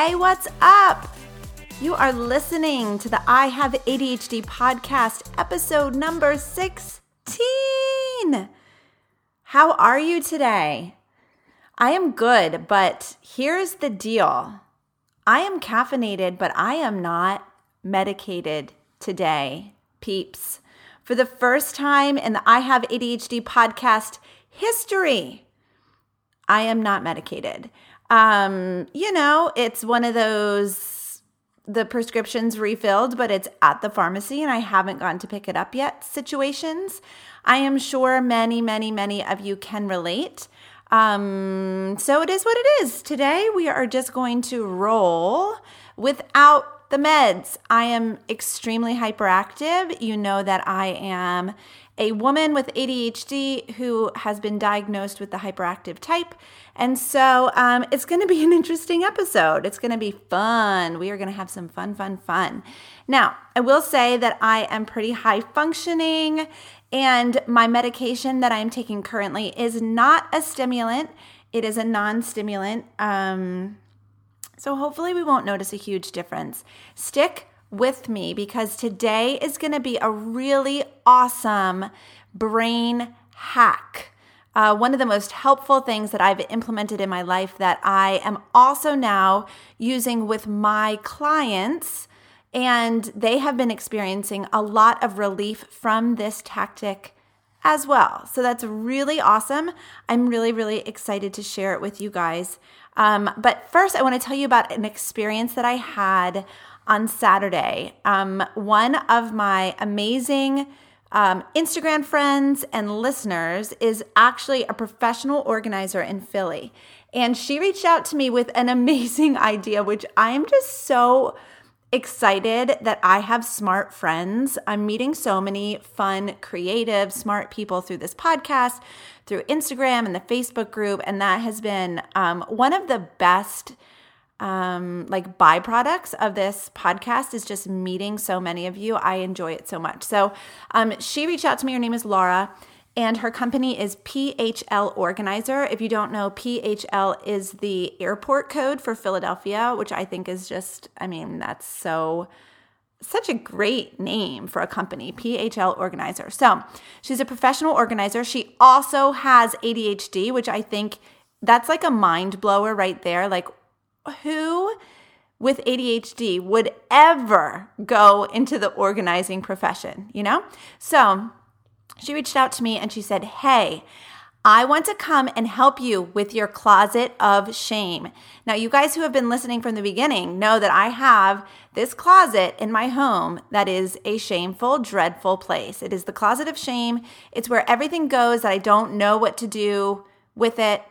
Hey, what's up? You are listening to the I Have ADHD podcast, episode number 16. How are you today? I am good, but here's the deal I am caffeinated, but I am not medicated today, peeps. For the first time in the I Have ADHD podcast history, I am not medicated. Um, you know, it's one of those the prescription's refilled, but it's at the pharmacy and I haven't gone to pick it up yet situations. I am sure many, many, many of you can relate. Um, so it is what it is. Today we are just going to roll without the meds. I am extremely hyperactive. You know that I am a woman with ADHD who has been diagnosed with the hyperactive type. And so um, it's going to be an interesting episode. It's going to be fun. We are going to have some fun, fun, fun. Now, I will say that I am pretty high functioning, and my medication that I'm taking currently is not a stimulant, it is a non stimulant. Um, so hopefully, we won't notice a huge difference. Stick with me because today is going to be a really awesome brain hack. Uh, one of the most helpful things that I've implemented in my life that I am also now using with my clients, and they have been experiencing a lot of relief from this tactic as well. So that's really awesome. I'm really, really excited to share it with you guys. Um, but first, I want to tell you about an experience that I had on Saturday. Um, one of my amazing um, Instagram friends and listeners is actually a professional organizer in Philly. And she reached out to me with an amazing idea, which I am just so excited that I have smart friends. I'm meeting so many fun, creative, smart people through this podcast, through Instagram and the Facebook group. And that has been um, one of the best um, like byproducts of this podcast is just meeting so many of you. I enjoy it so much. So um, she reached out to me. Her name is Laura, and her company is PHL Organizer. If you don't know, PHL is the airport code for Philadelphia, which I think is just, I mean, that's so such a great name for a company, PHL Organizer. So she's a professional organizer. She also has ADHD, which I think that's like a mind blower right there. Like, who with ADHD would ever go into the organizing profession, you know? So she reached out to me and she said, Hey, I want to come and help you with your closet of shame. Now, you guys who have been listening from the beginning know that I have this closet in my home that is a shameful, dreadful place. It is the closet of shame. It's where everything goes that I don't know what to do with it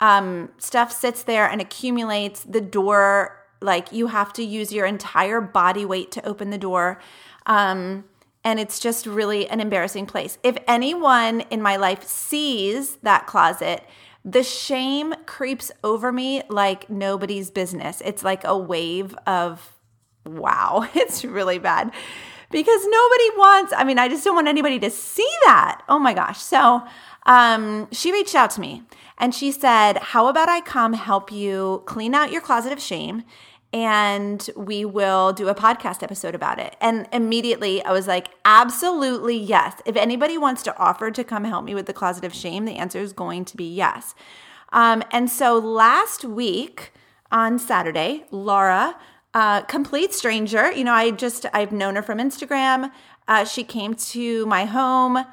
um, stuff sits there and accumulates. The door, like you have to use your entire body weight to open the door. Um, and it's just really an embarrassing place. If anyone in my life sees that closet, the shame creeps over me like nobody's business. It's like a wave of wow, it's really bad because nobody wants, I mean, I just don't want anybody to see that. Oh my gosh. So um, she reached out to me and she said, How about I come help you clean out your closet of shame? And we will do a podcast episode about it. And immediately I was like, Absolutely yes. If anybody wants to offer to come help me with the closet of shame, the answer is going to be yes. Um, and so last week on Saturday, Laura, uh, complete stranger, you know, I just, I've known her from Instagram. Uh, she came to my home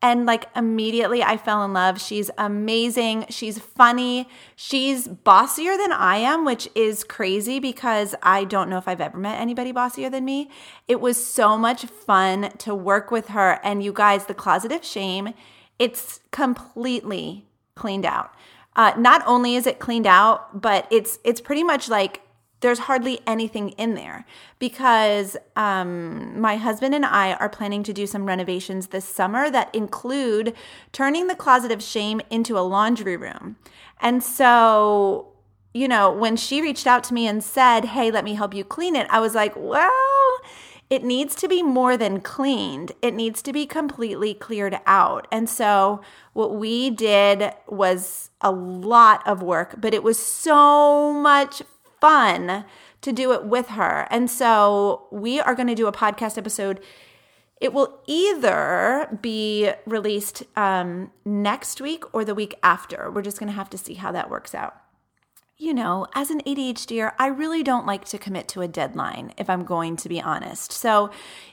and like immediately I fell in love. She's amazing. She's funny. She's bossier than I am, which is crazy because I don't know if I've ever met anybody bossier than me. It was so much fun to work with her. And you guys, the closet of shame, it's completely cleaned out. Uh, not only is it cleaned out, but it's it's pretty much like there's hardly anything in there because um, my husband and I are planning to do some renovations this summer that include turning the closet of shame into a laundry room. And so, you know, when she reached out to me and said, Hey, let me help you clean it, I was like, Well, it needs to be more than cleaned. It needs to be completely cleared out. And so, what we did was a lot of work, but it was so much fun to do it with her. And so we are going to do a podcast episode. It will either be released um, next week or the week after. We're just going to have to see how that works out you know, as an ADHDer, I really don't like to commit to a deadline, if I'm going to be honest. So,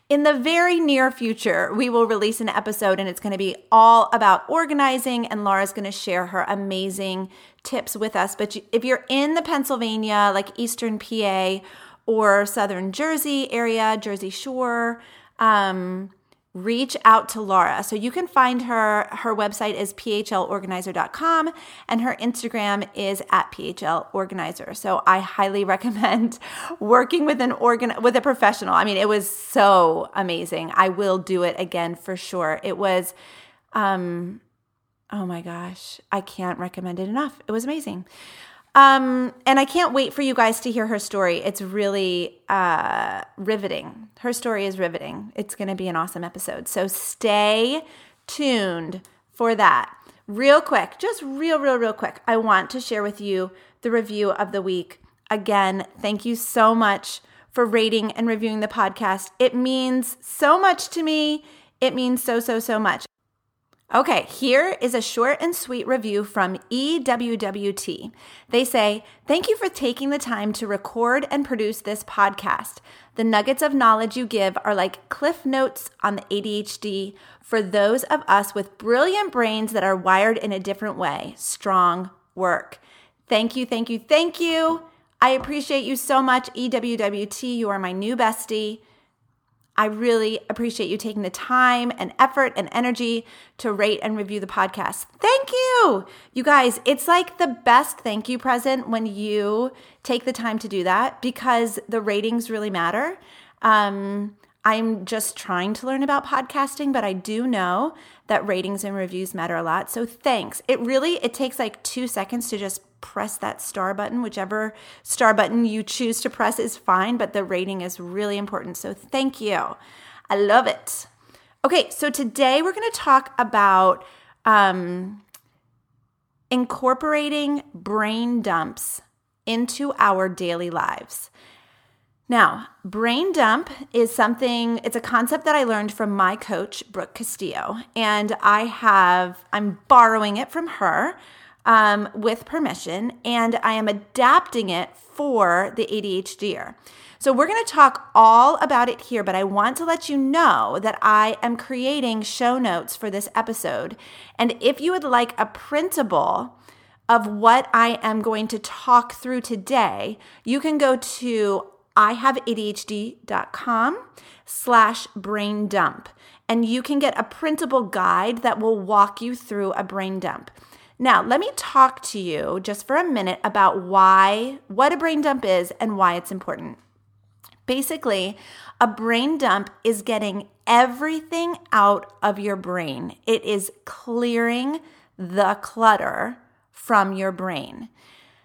in the very near future, we will release an episode and it's going to be all about organizing, and Laura's going to share her amazing tips with us. But if you're in the Pennsylvania, like Eastern PA or Southern Jersey area, Jersey Shore, um, reach out to Laura. So you can find her. Her website is phlorganizer.com and her Instagram is at phlorganizer. So I highly recommend working with an organ with a professional. I mean, it was so amazing. I will do it again for sure. It was um oh my gosh, I can't recommend it enough. It was amazing. Um, and I can't wait for you guys to hear her story. It's really uh, riveting. Her story is riveting. It's going to be an awesome episode. So stay tuned for that. Real quick, just real, real, real quick, I want to share with you the review of the week. Again, thank you so much for rating and reviewing the podcast. It means so much to me. It means so, so, so much. Okay, here is a short and sweet review from EWWT. They say, Thank you for taking the time to record and produce this podcast. The nuggets of knowledge you give are like cliff notes on the ADHD for those of us with brilliant brains that are wired in a different way. Strong work. Thank you, thank you, thank you. I appreciate you so much, EWWT. You are my new bestie. I really appreciate you taking the time and effort and energy to rate and review the podcast. Thank you. You guys, it's like the best thank you present when you take the time to do that because the ratings really matter. Um, I'm just trying to learn about podcasting, but I do know that ratings and reviews matter a lot. So thanks. It really it takes like 2 seconds to just press that star button. Whichever star button you choose to press is fine, but the rating is really important. So thank you. I love it. Okay, so today we're going to talk about um, incorporating brain dumps into our daily lives. Now, brain dump is something, it's a concept that I learned from my coach, Brooke Castillo, and I have, I'm borrowing it from her um, with permission, and I am adapting it for the ADHDer. So, we're going to talk all about it here, but I want to let you know that I am creating show notes for this episode. And if you would like a printable of what I am going to talk through today, you can go to ihaveadhd.com slash brain dump and you can get a printable guide that will walk you through a brain dump. Now, let me talk to you just for a minute about why, what a brain dump is and why it's important. Basically, a brain dump is getting everything out of your brain, it is clearing the clutter from your brain.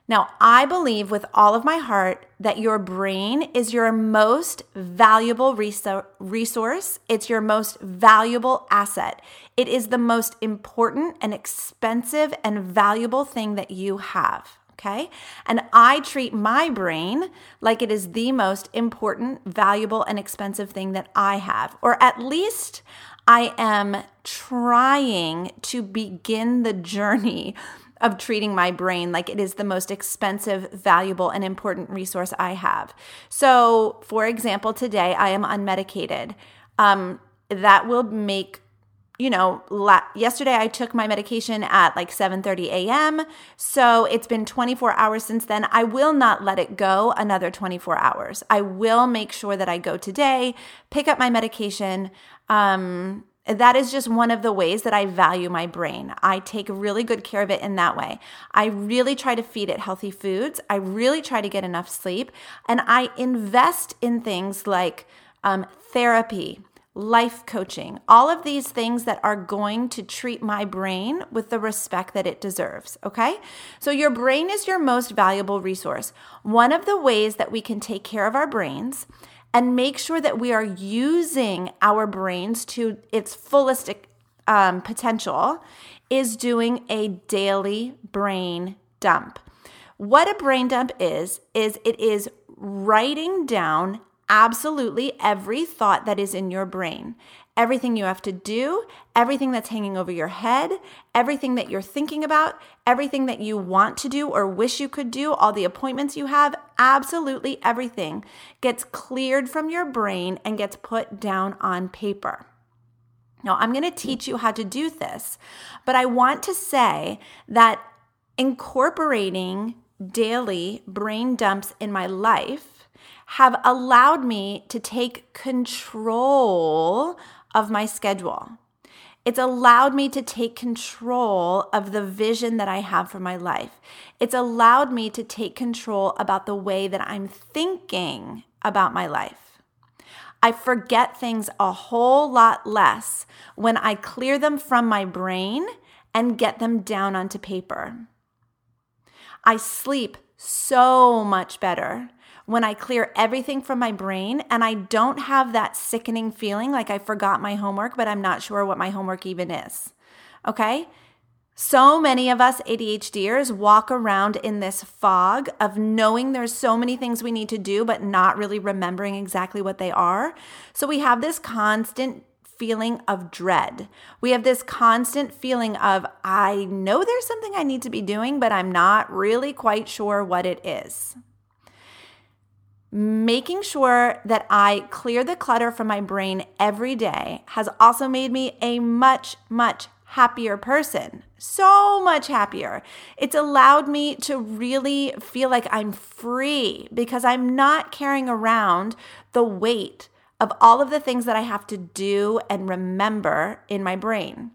Now, I believe with all of my heart that your brain is your most valuable resource. It's your most valuable asset. It is the most important and expensive and valuable thing that you have. Okay. And I treat my brain like it is the most important, valuable, and expensive thing that I have, or at least I am trying to begin the journey of treating my brain like it is the most expensive, valuable, and important resource I have. So, for example, today I am unmedicated. Um, that will make you know la- yesterday i took my medication at like 7:30 a.m. so it's been 24 hours since then i will not let it go another 24 hours i will make sure that i go today pick up my medication um That is just one of the ways that I value my brain. I take really good care of it in that way. I really try to feed it healthy foods. I really try to get enough sleep. And I invest in things like um, therapy, life coaching, all of these things that are going to treat my brain with the respect that it deserves. Okay. So, your brain is your most valuable resource. One of the ways that we can take care of our brains and make sure that we are using our brains to its fullest um, potential is doing a daily brain dump. What a brain dump is, is it is writing down absolutely every thought that is in your brain everything you have to do, everything that's hanging over your head, everything that you're thinking about, everything that you want to do or wish you could do, all the appointments you have, absolutely everything gets cleared from your brain and gets put down on paper. Now, I'm going to teach you how to do this, but I want to say that incorporating daily brain dumps in my life have allowed me to take control of my schedule. It's allowed me to take control of the vision that I have for my life. It's allowed me to take control about the way that I'm thinking about my life. I forget things a whole lot less when I clear them from my brain and get them down onto paper. I sleep so much better when I clear everything from my brain and I don't have that sickening feeling like I forgot my homework, but I'm not sure what my homework even is. Okay? So many of us ADHDers walk around in this fog of knowing there's so many things we need to do, but not really remembering exactly what they are. So we have this constant feeling of dread. We have this constant feeling of, I know there's something I need to be doing, but I'm not really quite sure what it is making sure that I clear the clutter from my brain every day has also made me a much, much happier person. So much happier. It's allowed me to really feel like I'm free because I'm not carrying around the weight of all of the things that I have to do and remember in my brain.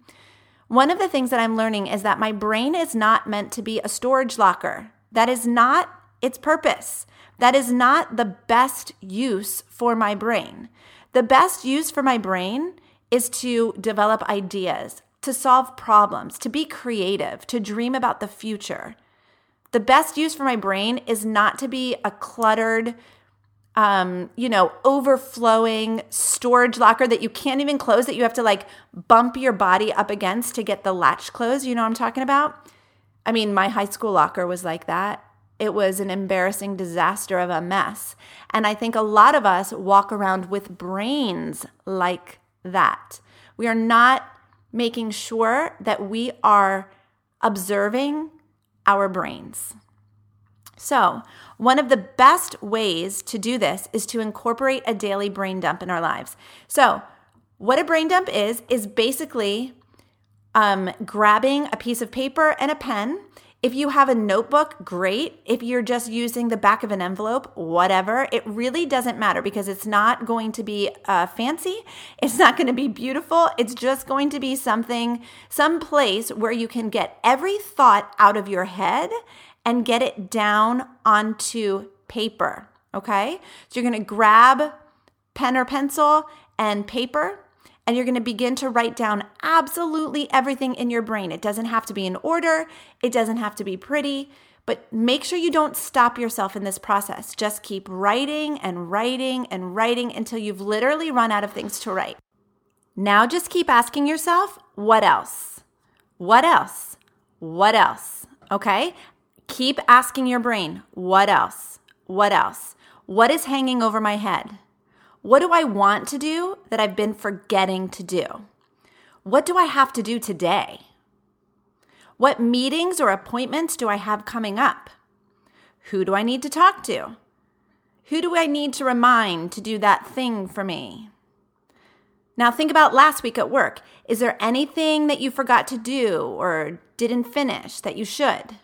One of the things that I'm learning is that my brain is not meant to be a storage locker. That is not its purpose. That is not the best use for my brain. The best use for my brain is to develop ideas, to solve problems, to be creative, to dream about the future. The best use for my brain is not to be a cluttered, um, you know, overflowing storage locker that you can't even close, that you have to like bump your body up against to get the latch closed. You know what I'm talking about? I mean, my high school locker was like that it was an embarrassing disaster of a mess. And I think a lot of us walk around with brains like that. We are not making sure that we are observing our brains. So, one of the best ways to do this is to incorporate a daily brain dump in our lives. So, what a brain dump is, is basically um, grabbing a piece of paper and a pen if you have a notebook, great. If you're just using the back of an envelope, whatever, it really doesn't matter because it's not going to be uh, fancy. It's not going to be beautiful. It's just going to be something, some place where you can get every thought out of your head and get it down onto paper. Okay. So you're going to grab pen or pencil and paper and you're going to begin to write down absolutely everything in your brain. It doesn't have to be in order, it doesn't have to be pretty, but make sure you don't stop yourself in this process. Just keep writing and writing and writing until you've literally run out of things to write. Now just keep asking yourself, what else? What else? What else? Okay? Keep asking your brain, what else? What else? What is hanging over my head? What do I want to do that I've been forgetting to do? What do I have to do today? What meetings or appointments do I have coming up? Who do I need to talk to? Who do I need to remind to do that thing for me? Now, think about last week at work. Is there anything that you forgot to do or didn't finish that you should?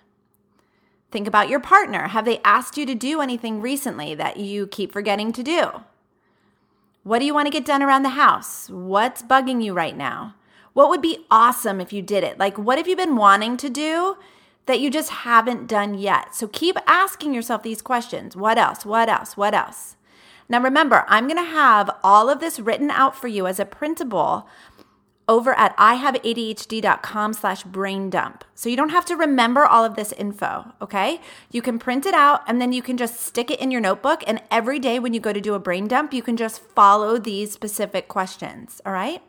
Think about your partner. Have they asked you to do anything recently that you keep forgetting to do? What do you want to get done around the house? What's bugging you right now? What would be awesome if you did it? Like, what have you been wanting to do that you just haven't done yet? So keep asking yourself these questions. What else? What else? What else? Now, remember, I'm going to have all of this written out for you as a printable over at ihaveadhd.com slash brain dump. So you don't have to remember all of this info, okay? You can print it out and then you can just stick it in your notebook. And every day when you go to do a brain dump, you can just follow these specific questions, all right?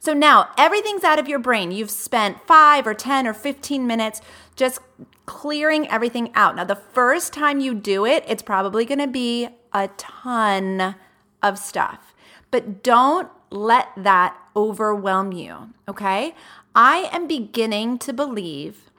So now everything's out of your brain. You've spent five or 10 or 15 minutes just clearing everything out. Now, the first time you do it, it's probably gonna be a ton of stuff, but don't let that overwhelm you, okay? I am beginning to believe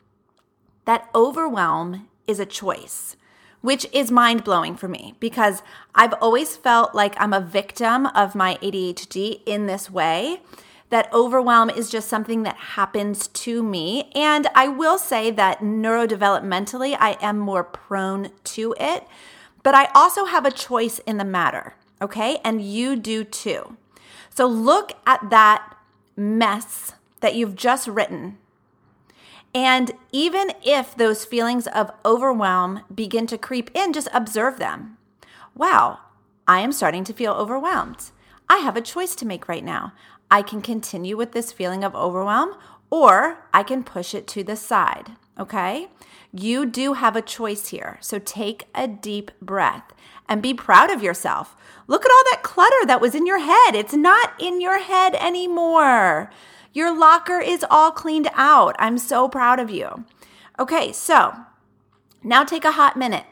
that overwhelm is a choice, which is mind blowing for me because I've always felt like I'm a victim of my ADHD in this way. That overwhelm is just something that happens to me. And I will say that neurodevelopmentally, I am more prone to it, but I also have a choice in the matter, okay? And you do too. So look at that mess that you've just written. And even if those feelings of overwhelm begin to creep in, just observe them. Wow, I am starting to feel overwhelmed. I have a choice to make right now. I can continue with this feeling of overwhelm or I can push it to the side. Okay? You do have a choice here. So take a deep breath and be proud of yourself. Look at all that clutter that was in your head. It's not in your head anymore. Your locker is all cleaned out. I'm so proud of you. Okay, so now take a hot minute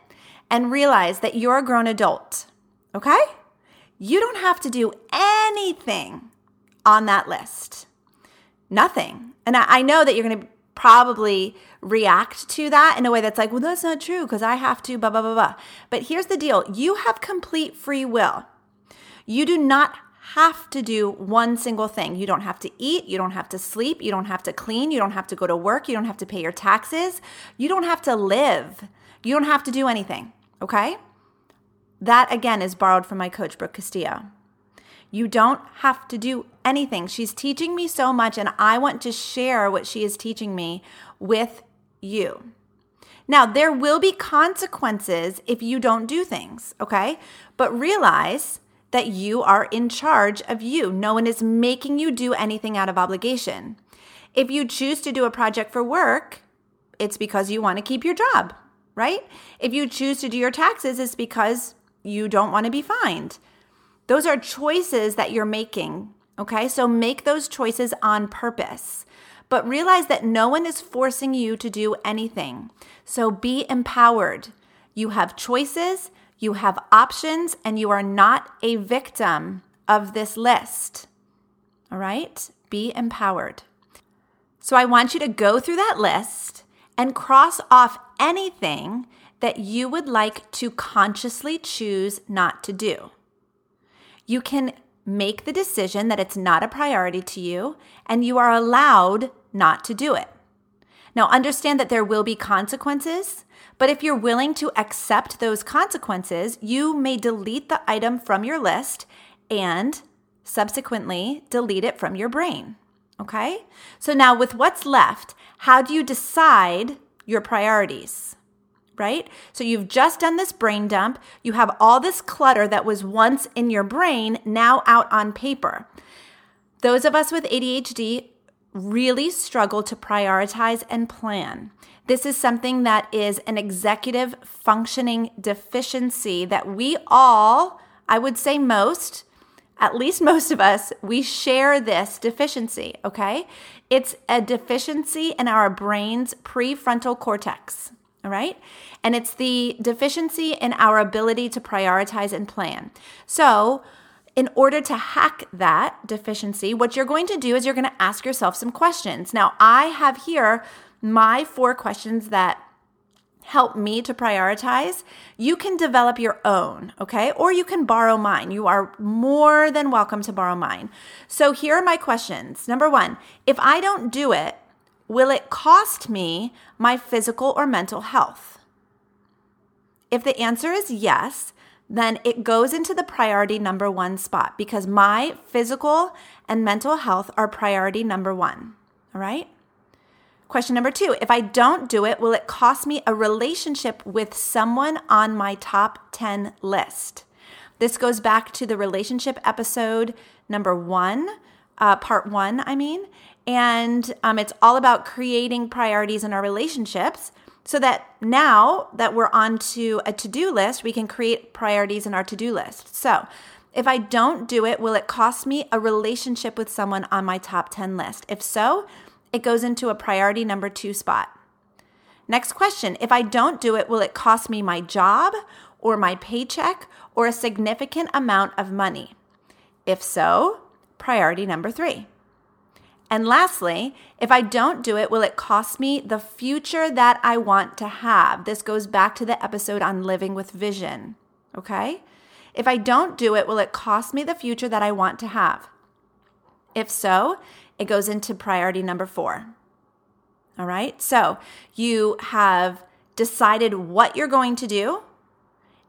and realize that you're a grown adult. Okay? You don't have to do anything on that list. Nothing. And I, know that you're going to probably react to that in a way that's like, well, that's not true because I have to, blah, blah, blah, blah. But here's the deal you have complete free will. You do not have to do one single thing. You don't have to eat, you don't have to sleep, you don't have to clean, you don't have to go to work, you don't have to pay your taxes, you don't have to live, you don't have to do anything, okay? That again is borrowed from my coach, Brooke Castillo. You don't have to do anything. She's teaching me so much, and I want to share what she is teaching me with you. Now, there will be consequences if you don't do things, okay? But realize that you are in charge of you. No one is making you do anything out of obligation. If you choose to do a project for work, it's because you want to keep your job, right? If you choose to do your taxes, it's because you don't want to be fined. Those are choices that you're making. Okay. So make those choices on purpose. But realize that no one is forcing you to do anything. So be empowered. You have choices, you have options, and you are not a victim of this list. All right? Be empowered. So I want you to go through that list and cross off anything that you would like to consciously choose not to do you can make the decision that it's not a priority to you and you are allowed not to do it. Now, understand that there will be consequences, but if you're willing to accept those consequences, you may delete the item from your list and subsequently delete it from your brain. Okay? So now, with what's left, how do you decide your priorities? Right? So you've just done this brain dump. You have all this clutter that was once in your brain now out on paper. Those of us with ADHD really struggle to prioritize and plan. This is something that is an executive functioning deficiency that we all, I would say most, at least most of us, we share this deficiency, okay? It's a deficiency in our brain's prefrontal cortex. All right. And it's the deficiency in our ability to prioritize and plan. So, in order to hack that deficiency, what you're going to do is you're going to ask yourself some questions. Now, I have here my four questions that help me to prioritize. You can develop your own, okay? Or you can borrow mine. You are more than welcome to borrow mine. So, here are my questions. Number one, if I don't do it, Will it cost me my physical or mental health? If the answer is yes, then it goes into the priority number one spot because my physical and mental health are priority number one. All right. Question number two If I don't do it, will it cost me a relationship with someone on my top 10 list? This goes back to the relationship episode number one, uh, part one, I mean. And um, it's all about creating priorities in our relationships so that now that we're onto a to do list, we can create priorities in our to do list. So if I don't do it, will it cost me a relationship with someone on my top 10 list? If so, it goes into a priority number two spot. Next question If I don't do it, will it cost me my job or my paycheck or a significant amount of money? If so, priority number three. And lastly, if I don't do it, will it cost me the future that I want to have? This goes back to the episode on living with vision. Okay? If I don't do it, will it cost me the future that I want to have? If so, it goes into priority number four. All right? So you have decided what you're going to do,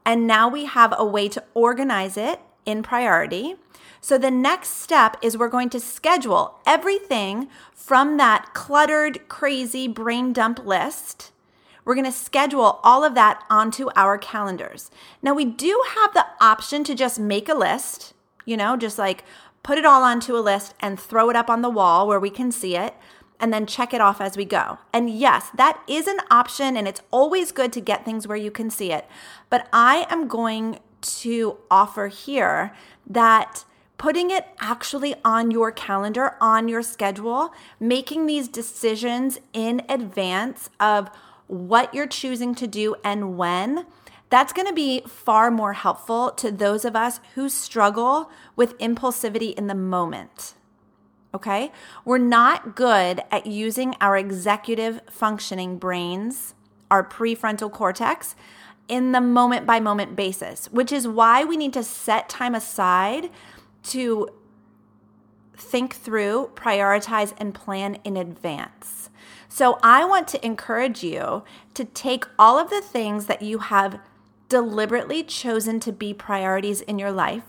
and now we have a way to organize it in priority. So the next step is we're going to schedule everything from that cluttered, crazy brain dump list. We're going to schedule all of that onto our calendars. Now, we do have the option to just make a list, you know, just like put it all onto a list and throw it up on the wall where we can see it and then check it off as we go. And yes, that is an option and it's always good to get things where you can see it. But I am going to offer here that putting it actually on your calendar, on your schedule, making these decisions in advance of what you're choosing to do and when, that's going to be far more helpful to those of us who struggle with impulsivity in the moment. Okay? We're not good at using our executive functioning brains, our prefrontal cortex, in the moment by moment basis, which is why we need to set time aside to think through, prioritize, and plan in advance. So, I want to encourage you to take all of the things that you have deliberately chosen to be priorities in your life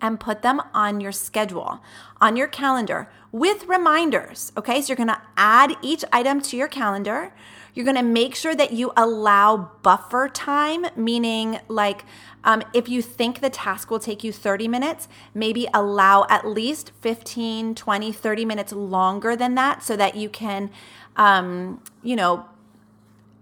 and put them on your schedule, on your calendar with reminders. Okay, so you're gonna add each item to your calendar. You're gonna make sure that you allow buffer time, meaning like um, if you think the task will take you 30 minutes, maybe allow at least 15, 20, 30 minutes longer than that so that you can, um, you know,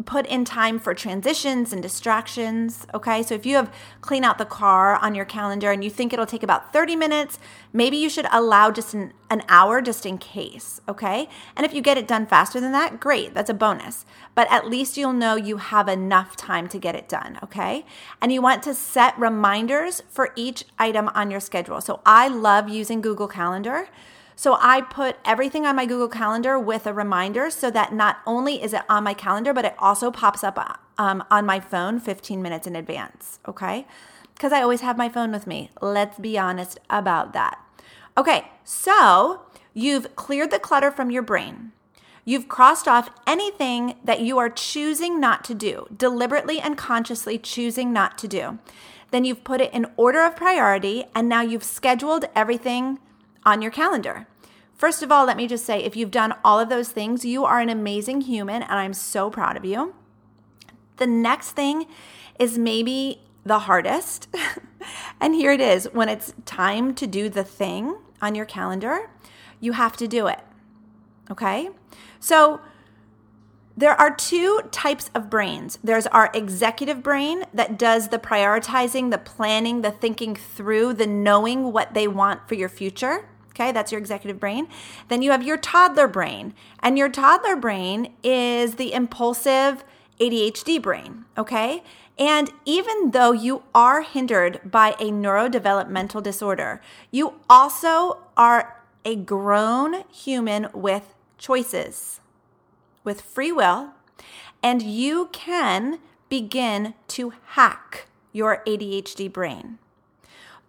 put in time for transitions and distractions. Okay. So if you have clean out the car on your calendar and you think it'll take about 30 minutes, maybe you should allow just an, an hour just in case. Okay. And if you get it done faster than that, great. That's a bonus. But at least you'll know you have enough time to get it done. Okay. And you want to set reminders for each item on your schedule. So I love using Google Calendar. So I put everything on my Google Calendar with a reminder so that not only is it on my calendar, but it also pops up um, on my phone 15 minutes in advance. Okay. Because I always have my phone with me. Let's be honest about that. Okay. So you've cleared the clutter from your brain. You've crossed off anything that you are choosing not to do, deliberately and consciously choosing not to do. Then you've put it in order of priority, and now you've scheduled everything on your calendar. First of all, let me just say if you've done all of those things, you are an amazing human, and I'm so proud of you. The next thing is maybe the hardest. and here it is when it's time to do the thing on your calendar, you have to do it. Okay? So, there are two types of brains. There's our executive brain that does the prioritizing, the planning, the thinking through, the knowing what they want for your future. Okay, that's your executive brain. Then you have your toddler brain, and your toddler brain is the impulsive ADHD brain. Okay, and even though you are hindered by a neurodevelopmental disorder, you also are a grown human with choices, with free will, and you can begin to hack your ADHD brain.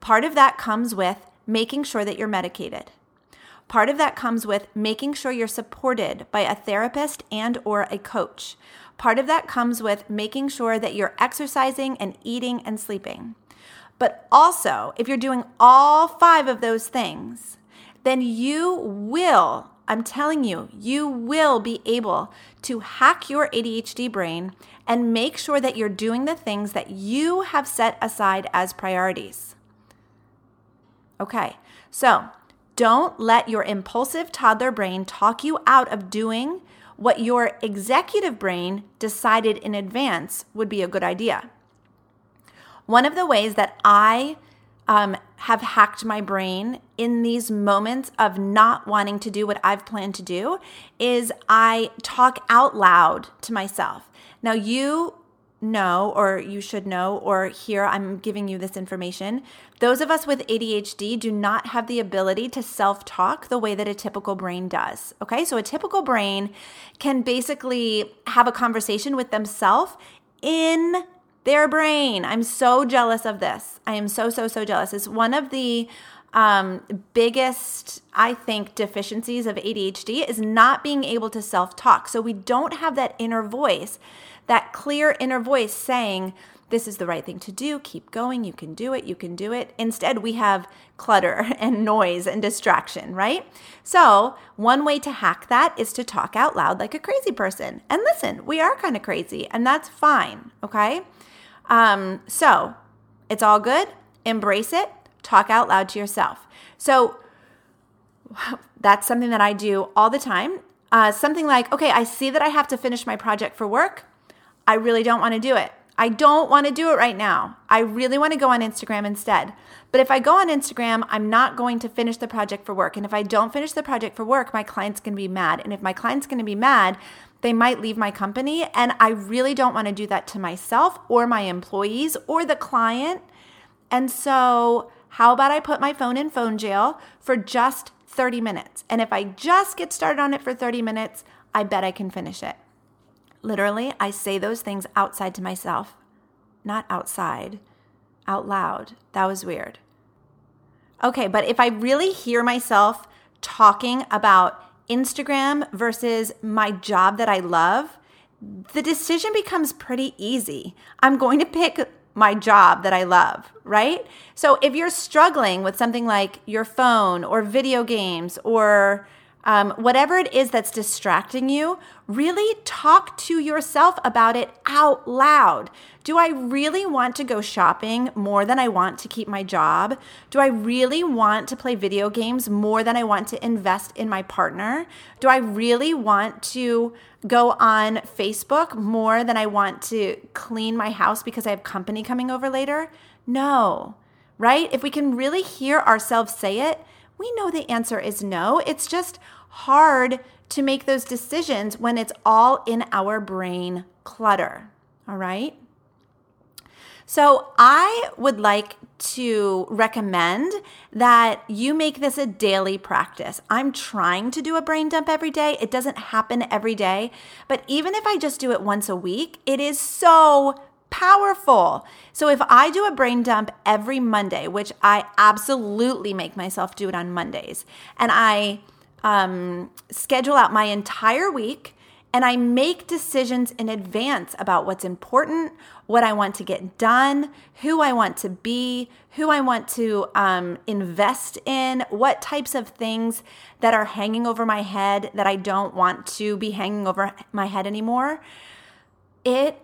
Part of that comes with making sure that you're medicated. Part of that comes with making sure you're supported by a therapist and or a coach. Part of that comes with making sure that you're exercising and eating and sleeping. But also, if you're doing all five of those things, then you will, I'm telling you, you will be able to hack your ADHD brain and make sure that you're doing the things that you have set aside as priorities. Okay, so don't let your impulsive toddler brain talk you out of doing what your executive brain decided in advance would be a good idea. One of the ways that I um, have hacked my brain in these moments of not wanting to do what I've planned to do is I talk out loud to myself. Now, you know, or you should know, or here I'm giving you this information. Those of us with ADHD do not have the ability to self talk the way that a typical brain does. Okay, so a typical brain can basically have a conversation with themselves in their brain. I'm so jealous of this. I am so, so, so jealous. It's one of the um, biggest, I think, deficiencies of ADHD is not being able to self talk. So we don't have that inner voice, that clear inner voice saying, this is the right thing to do. Keep going. You can do it. You can do it. Instead, we have clutter and noise and distraction, right? So, one way to hack that is to talk out loud like a crazy person. And listen, we are kind of crazy, and that's fine, okay? Um, so it's all good. Embrace it. Talk out loud to yourself. So that's something that I do all the time. Uh, something like, okay, I see that I have to finish my project for work. I really don't want to do it. I don't want to do it right now. I really want to go on Instagram instead. But if I go on Instagram, I'm not going to finish the project for work. And if I don't finish the project for work, my client's going to be mad. And if my client's going to be mad, they might leave my company. And I really don't want to do that to myself or my employees or the client. And so, how about I put my phone in phone jail for just 30 minutes? And if I just get started on it for 30 minutes, I bet I can finish it. Literally, I say those things outside to myself, not outside, out loud. That was weird. Okay, but if I really hear myself talking about Instagram versus my job that I love, the decision becomes pretty easy. I'm going to pick my job that I love, right? So if you're struggling with something like your phone or video games or um, whatever it is that's distracting you, really talk to yourself about it out loud. Do I really want to go shopping more than I want to keep my job? Do I really want to play video games more than I want to invest in my partner? Do I really want to go on Facebook more than I want to clean my house because I have company coming over later? No, right? If we can really hear ourselves say it, we know the answer is no. It's just hard to make those decisions when it's all in our brain clutter. All right. So, I would like to recommend that you make this a daily practice. I'm trying to do a brain dump every day. It doesn't happen every day, but even if I just do it once a week, it is so powerful. So, if I do a brain dump every Monday, which I absolutely make myself do it on Mondays, and I um, schedule out my entire week and I make decisions in advance about what's important, what I want to get done, who I want to be, who I want to um, invest in, what types of things that are hanging over my head that I don't want to be hanging over my head anymore. It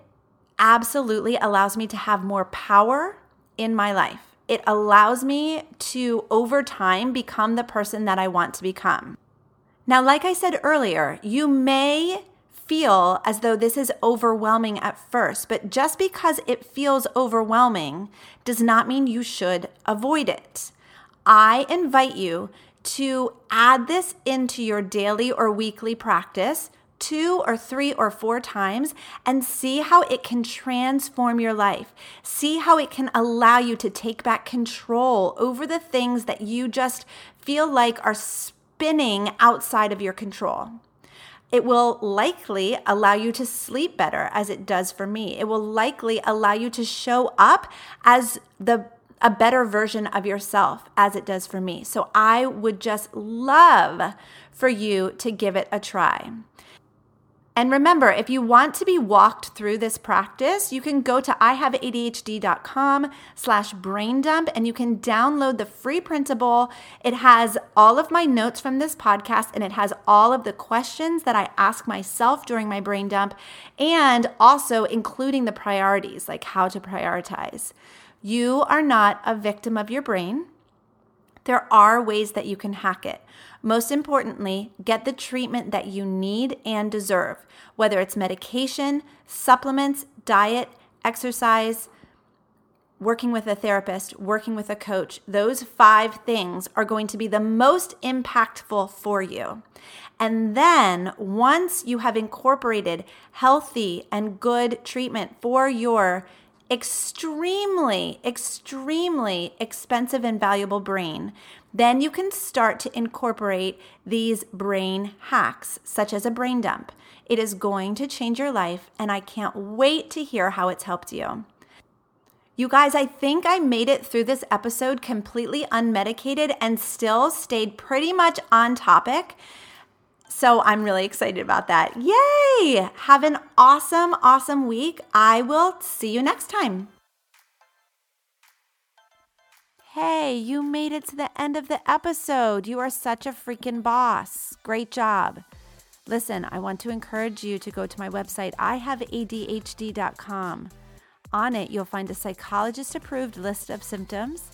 absolutely allows me to have more power in my life. It allows me to, over time, become the person that I want to become. Now, like I said earlier, you may feel as though this is overwhelming at first, but just because it feels overwhelming does not mean you should avoid it. I invite you to add this into your daily or weekly practice two or three or four times and see how it can transform your life. See how it can allow you to take back control over the things that you just feel like are spinning outside of your control. It will likely allow you to sleep better, as it does for me. It will likely allow you to show up as the a better version of yourself as it does for me. So I would just love for you to give it a try. And remember, if you want to be walked through this practice, you can go to ihaveadhd.com slash brain dump and you can download the free printable. It has all of my notes from this podcast and it has all of the questions that I ask myself during my brain dump and also including the priorities, like how to prioritize. You are not a victim of your brain. There are ways that you can hack it. Most importantly, get the treatment that you need and deserve, whether it's medication, supplements, diet, exercise, working with a therapist, working with a coach. Those five things are going to be the most impactful for you. And then once you have incorporated healthy and good treatment for your extremely, extremely expensive and valuable brain, then you can start to incorporate these brain hacks, such as a brain dump. It is going to change your life, and I can't wait to hear how it's helped you. You guys, I think I made it through this episode completely unmedicated and still stayed pretty much on topic. So I'm really excited about that. Yay! Have an awesome, awesome week. I will see you next time. Hey, you made it to the end of the episode. You are such a freaking boss. Great job. Listen, I want to encourage you to go to my website, ihaveadhd.com. On it, you'll find a psychologist approved list of symptoms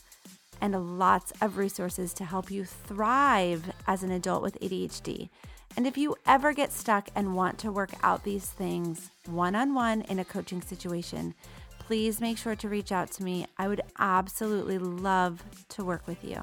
and lots of resources to help you thrive as an adult with ADHD. And if you ever get stuck and want to work out these things one on one in a coaching situation, please make sure to reach out to me. I would absolutely love to work with you.